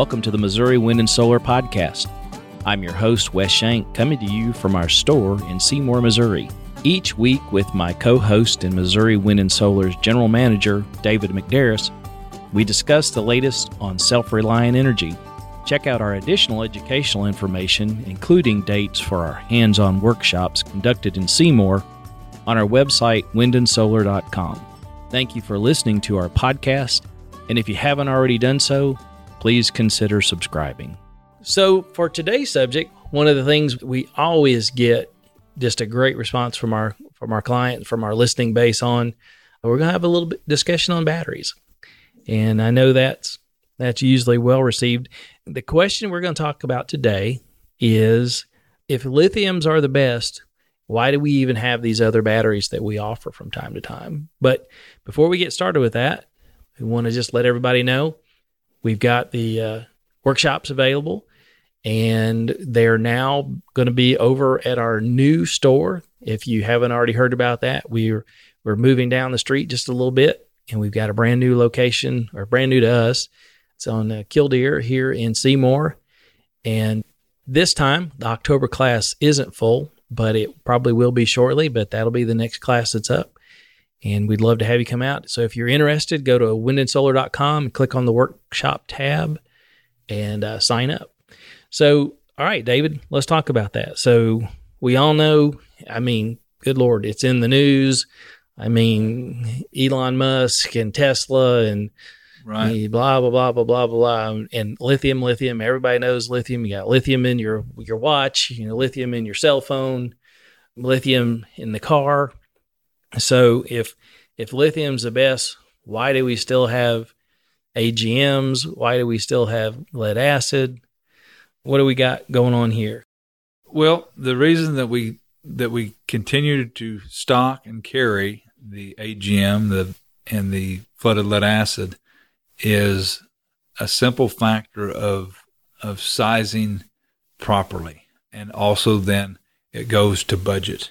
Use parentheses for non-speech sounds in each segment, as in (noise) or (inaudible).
Welcome to the Missouri Wind and Solar Podcast. I'm your host, Wes Shank, coming to you from our store in Seymour, Missouri. Each week, with my co host and Missouri Wind and Solar's general manager, David McDarris, we discuss the latest on self reliant energy. Check out our additional educational information, including dates for our hands on workshops conducted in Seymour, on our website, windandsolar.com. Thank you for listening to our podcast, and if you haven't already done so, please consider subscribing. So, for today's subject, one of the things we always get just a great response from our from our client, from our listening base on, we're going to have a little bit discussion on batteries. And I know that's that's usually well received. The question we're going to talk about today is if lithiums are the best, why do we even have these other batteries that we offer from time to time? But before we get started with that, we want to just let everybody know we've got the uh, workshops available and they're now going to be over at our new store. If you haven't already heard about that, we're we're moving down the street just a little bit, and we've got a brand new location, or brand new to us. It's on uh, Killdeer here in Seymour, and this time the October class isn't full, but it probably will be shortly. But that'll be the next class that's up, and we'd love to have you come out. So if you're interested, go to windandsolar.com and click on the workshop tab and uh, sign up. So, all right, David, let's talk about that. So, we all know, I mean, good Lord, it's in the news. I mean, Elon Musk and Tesla and Right. blah, blah, blah, blah, blah, blah. And lithium, lithium. Everybody knows lithium. You got lithium in your, your watch, you know, lithium in your cell phone, lithium in the car. So, if, if lithium's the best, why do we still have AGMs? Why do we still have lead acid? What do we got going on here? Well, the reason that we that we continue to stock and carry the AGM the and the flooded lead acid is a simple factor of of sizing properly, and also then it goes to budget.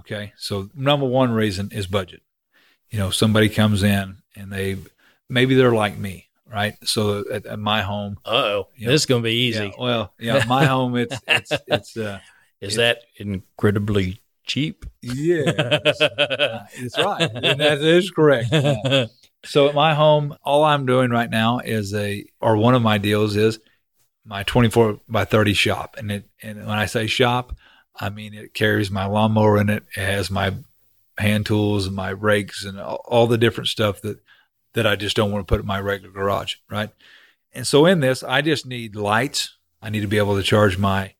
Okay, so number one reason is budget. You know, somebody comes in and they maybe they're like me, right? So at, at my home, oh, Yeah. this is going to be easy. yeah, well, yeah, my home, it's (laughs) it's it's uh, is that incredibly cheap? yeah, that's, (laughs) that's right, and that is correct. Yeah. (laughs) So at my home, all I'm doing right now is a, or one of my deals is my 24 by 30 shop, and it, and when I say shop, I mean it carries my lawnmower in it. It has my hand tools and my rakes and all, the different stuff that that I just don't want to put in my regular garage, right? And so in this, I just need lights. I need to be able to charge my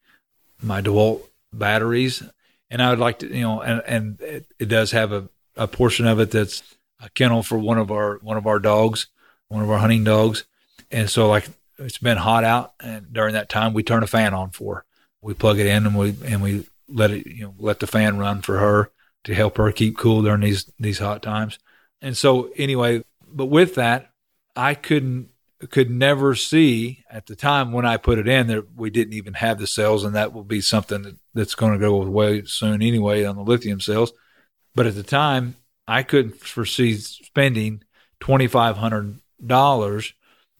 my DeWalt batteries, and I would like to, you know, and and it, it does have a, a portion of it that's a kennel for one of our one of our dogs, one of our hunting dogs, and so like it's been hot out, and during that time we turn a fan on for. We plug it in and we and we let it, you know, let the fan run for her to help her keep cool during these these hot times. And so anyway, but with that, I couldn't could never see at the time when I put it in that we didn't even have the cells, and that will be something that, that's going to go away soon anyway on the lithium cells. But at the time, I couldn't foresee spending twenty five hundred dollars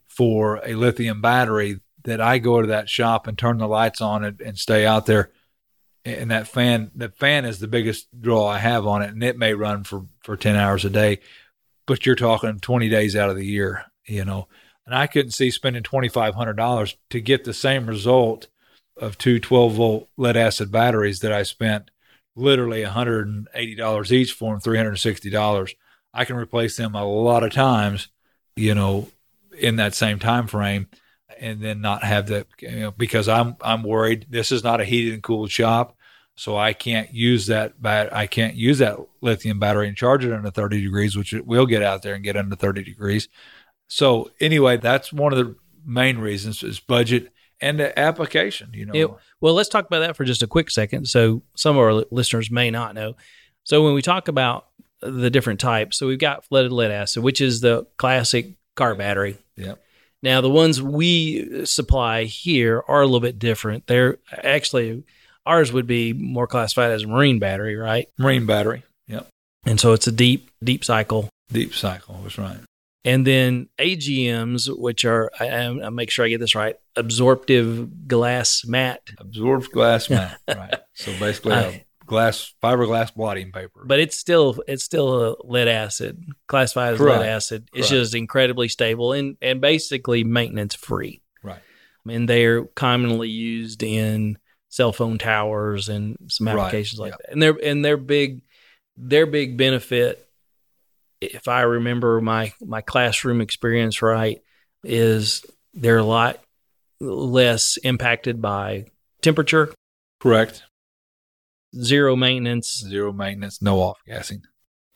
for a lithium battery that I go to that shop and turn the lights on and, and stay out there. And that fan, that fan is the biggest draw I have on it, and it may run for for ten hours a day, but you're talking twenty days out of the year, you know. And I couldn't see spending twenty five hundred dollars to get the same result of two 12 volt lead acid batteries that I spent literally $180 each for them, $360. I can replace them a lot of times, you know, in that same time frame and then not have that you know, because I'm I'm worried this is not a heated and cooled shop. So I can't use that bat I can't use that lithium battery and charge it under 30 degrees, which it will get out there and get under 30 degrees. So anyway, that's one of the main reasons is budget and the application, you know. Yeah, well, let's talk about that for just a quick second. So, some of our listeners may not know. So, when we talk about the different types, so we've got flooded lead acid, which is the classic car battery. Yep. Now, the ones we supply here are a little bit different. They're actually ours would be more classified as marine battery, right? Marine battery. Yep. And so it's a deep, deep cycle. Deep cycle That's right. And then AGMs, which are, I, I make sure I get this right, absorptive glass mat. Absorbs glass mat, (laughs) right? So basically, glass fiberglass blotting paper. But it's still it's still a lead acid, classified as Correct. lead acid. It's Correct. just incredibly stable and and basically maintenance free. Right. I mean, they're commonly used in cell phone towers and some Right, applications like yeah. that. And they're and their big their big benefit, if I remember my my classroom experience right, is they're a lot less impacted by temperature, Correct. Zero maintenance, Zero maintenance, no off gassing.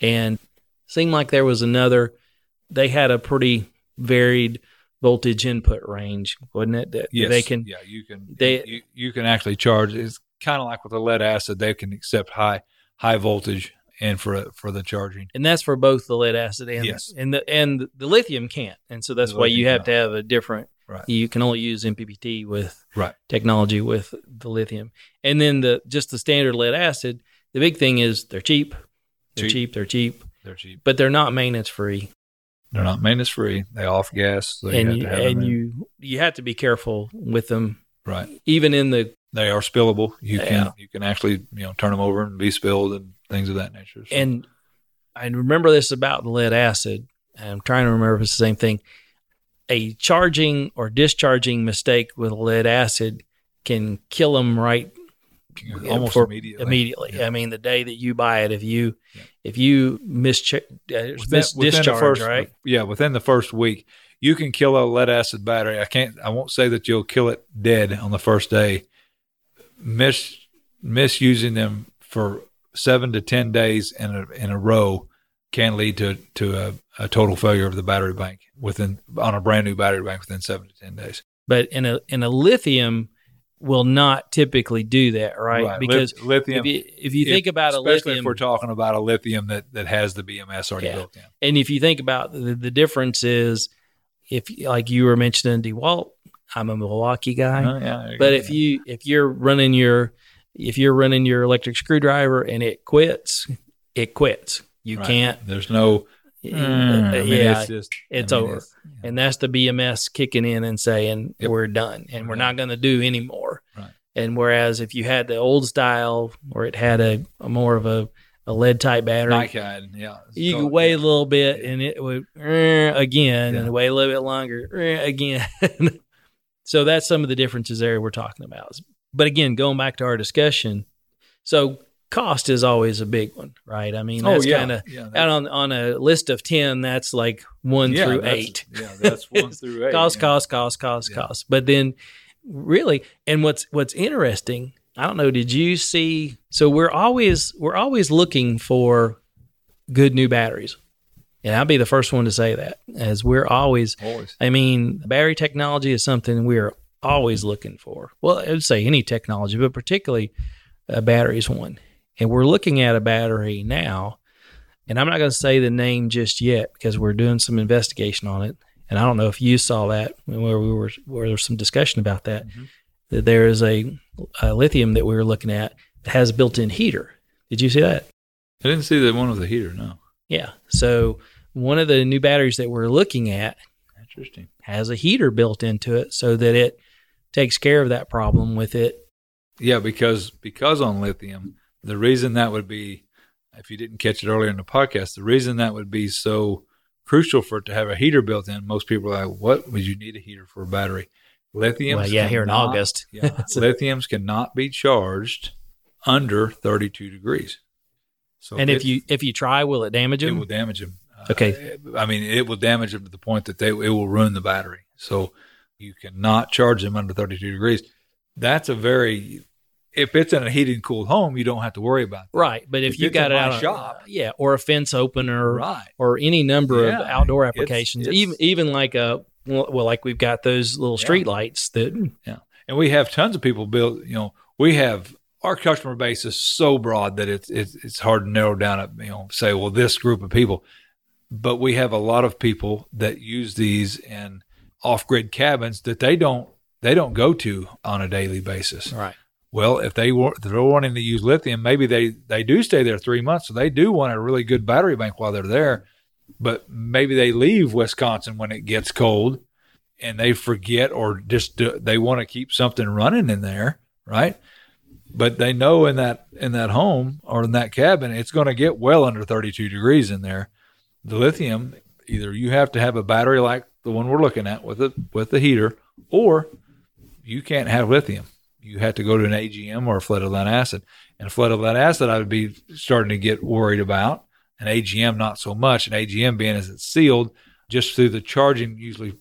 and seemed like there was another. They had a pretty varied voltage input range, wasn't it? That Yes, they can Yeah, you can. they- you, you can actually charge. It's kind of like with the lead acid. They can accept high high voltage and for for the charging. and that's for both the lead acid and Yes. and the and the lithium can't, and so that's The why you have to have a different. Right. You can only use MPPT with Right. technology with the lithium, and then the just the standard lead acid. The big thing is they're cheap, they're Cheap. cheap, they're cheap, They're cheap. but they're not maintenance free, They're not maintenance free. They off gas. So and have you, to have and you you have to be careful with them, right. even in the They are spillable. You Yeah. can you can actually you know turn them over and be spilled and things of that nature. So- and I remember this about the lead acid. I'm trying to remember if it's the same thing. A charging or discharging mistake with lead acid can kill them right almost immediately. immediately. Yeah. I mean, the day that you buy it, if you Yeah. if you misch- uh, Within- miss within discharge, first- right? Yeah, within the first week, you can kill a lead acid battery. I can't. I won't say that you'll kill it dead on the first day. Mis misusing them for seven to ten days in a in a row can lead to to a, a total failure of the battery bank within on a brand new battery bank within seven to ten days. But in a in a lithium will not typically do that, right? Because lithium. if you if you if- think about a especially lithium, if we're talking about a lithium that that has the BMS already Yeah. built in. and if you think about the, the difference is if like you were mentioning DeWalt, I'm a Milwaukee guy. Uh, yeah, But if you if you're running your if you're running your electric screwdriver and it quits, it quits. You Right. can't. there's no, uh, I mean, yeah, it's just it's I mean, over. it's- and that's the BMS kicking in and saying Yep. we're done and we're not going to do anymore. Right. And whereas if you had the old style or it had a, a more of a, a lead type battery, NiCad, yeah. you could wait a little bit and it would uh, again Yeah. and wait a little bit longer uh, again. (laughs) so that's some of the differences there we're talking about. But again, going back to our discussion, so cost is always a big one, right? I mean, Oh that's yeah, kind of yeah, out on on a list of ten. That's like one yeah, through eight. Yeah, that's one (laughs) through eight. Cost, cost, cost, cost, cost. But then, really, and what's what's interesting, I don't know. Did you see? So we're always we're always looking for good new batteries, and I'll be the first one to say that, as we're always. Always. I mean, battery technology is something we're always looking for. Well, I would say any technology, but particularly uh, batteries one. And we're looking at a battery now, and I'm not going to say the name just yet because we're doing some investigation on it. And I don't know if you saw that where we were where there was some discussion about that. Mhm. That there is a, a lithium that we were looking at that has a built-in heater. Did you see that? I didn't see the one with the heater. No, Yeah. So one of the new batteries that we're looking at interesting. has a heater built into it so that it takes care of that problem with it. Yeah, because because on lithium, the reason that would be, if you didn't catch it earlier in the podcast, the reason that would be so crucial for it to have a heater built in. Most people are like, "What would you need a heater for a battery?" Lithium. well, yeah, here in August. (laughs) yeah, lithiums cannot be charged under 32 degrees. So and if you if you try, will it damage them? it will damage them. Okay. Uh, I mean, it will damage them to the point that they it will ruin the battery. So you cannot charge them under 32 degrees. That's a very if it's in a heated and cooled home, you don't have to worry about that. Right, but if, If you got it out on- shop. yeah, or a fence opener, Right. or any number Yeah, of outdoor applications, it's- even even like a well, like we've got those little Yeah. street lights that yeah, And we have tons of people build, you know, we have our customer base is so broad that it's it's it's hard to narrow down at, you know, say, well, this group of people. But we have a lot of people that use these in off-grid cabins that they don't they don't go to on a daily basis. right. Well, if they were they're wanting to use lithium, maybe they they do stay there three months, so they do want a really good battery bank while they're there. but maybe they leave Wisconsin when it gets cold and they forget or just do, they want to keep something running in there, right? But they know in that in that home or in that cabin it's going to get well under 32 degrees in there. The lithium either you have to have a battery like the one we're looking at with a with the heater or you can't have lithium. You have to go to an AGM or a flooded lead acid. And a flooded lead acid I would be starting to get worried about. An AGM not so much. An AGM being as it's sealed, just through the charging usually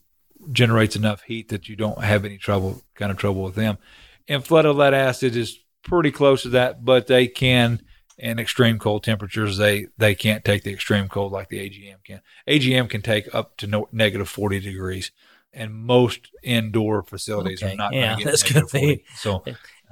generates enough heat that you don't have any trouble kind of trouble with them. And flooded lead acid is pretty close to that, but they can in extreme cold temperatures they they can't take the extreme cold like the AGM can. AGM can take up to no, negative 40 degrees and most indoor facilities Okay, are not yeah, going to get that's good gonna be- 40. So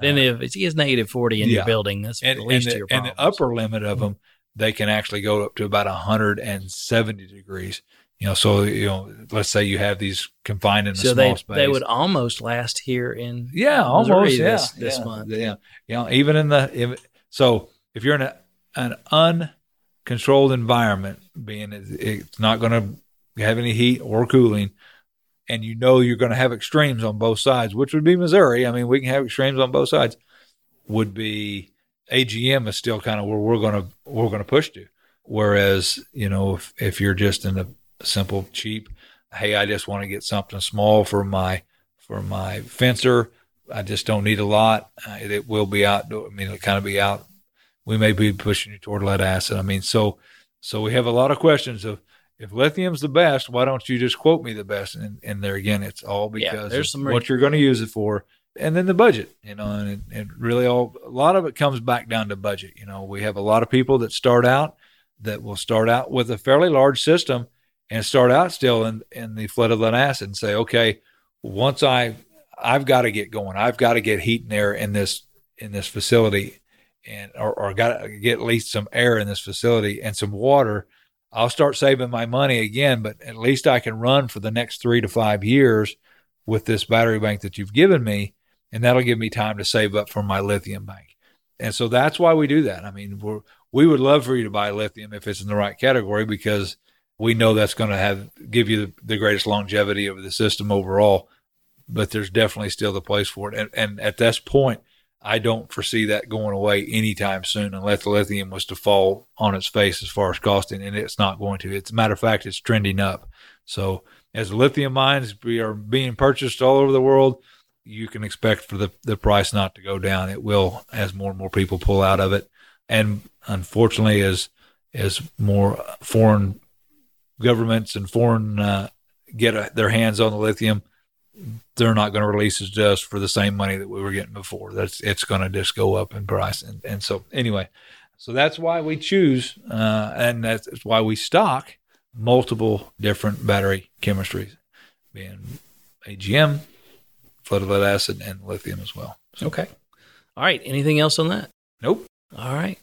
Then uh, if it's negative 40 in yeah. your building, that's and, the and, least the, your and the upper limit of them, they can actually go up to about 170 degrees. You know, so you know, let's say you have these confined in a so small they, space. they would almost last here in yeah, Missouri almost yeah, this, this yeah, month. Yeah, you know, even in the if, so if you're in a, an uncontrolled environment, being it- it's not going to have any heat or cooling, and you know you're going to have extremes on both sides, which would be Missouri. I mean, we can have extremes on both sides. Would be AGM is still kind of where we're going to we're going to push to. Whereas you know if if you're just in a simple cheap, hey, I just want to get something small for my for my fencer. I just don't need a lot. Uh, it, will be out. I mean, it'll kind of be out. We may be pushing you toward lead acid. I mean, so so we have a lot of questions of if lithium's the best, why don't you just quote me the best? And, and there again, it's all Yeah, because there's of some what you're going to use it for, and then the budget. You know, and it, it really all a lot of it comes back down to budget. You know, we have a lot of people that start out that will start out with a fairly large system and start out still in in the flooded lead acid and say, okay, once I I've got to get going. I've got to get heat and air in this in this facility, and or, or got to get at least some air in this facility and some water. I'll start saving my money again, but at least I can run for the next three to five years with this battery bank that you've given me, and that'll give me time to save up for my lithium bank. And so that's why we do that. I mean, we're, we would love for you to buy lithium if it's in the right category because we know that's going to have give you the, the greatest longevity of the system overall but there's definitely still the place for it. And, and at this point, I don't foresee that going away anytime soon unless lithium was to fall on its face as far as costing, and it's not going to. It's a matter of fact, it's trending up. So as lithium mines are being purchased all over the world, you can expect for the, the price not to go down. It will as more and more people pull out of it. And unfortunately, as as more foreign governments and foreign uh, get a, their hands on the lithium, they're not going to release it to us for the same money that we were getting before. That's it's going to just go up in price, and and so anyway, so that's why we choose, uh, and that's why we stock multiple different battery chemistries, being AGM, flooded lead acid, and lithium as well. So, Okay. All right. Anything else on that? Nope. All right.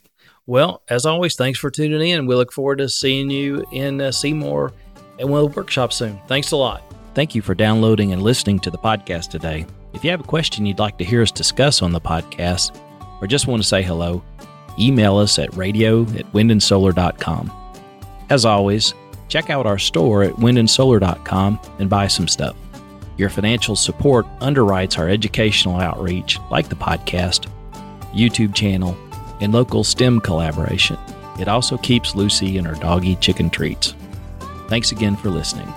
Well, as always, thanks for tuning in. We look forward to seeing you in uh, Seymour and we'll workshop soon. Thanks a lot. Thank you for downloading and listening to the podcast today. If you have a question you'd like to hear us discuss on the podcast, or just want to say hello, email us at radio at windandsolar.com. As always, check out our store at windandsolar.com and buy some stuff. Your financial support underwrites our educational outreach, like the podcast, YouTube channel, and local STEM collaboration. It also keeps Lucy and her doggy chicken treats. Thanks again for listening.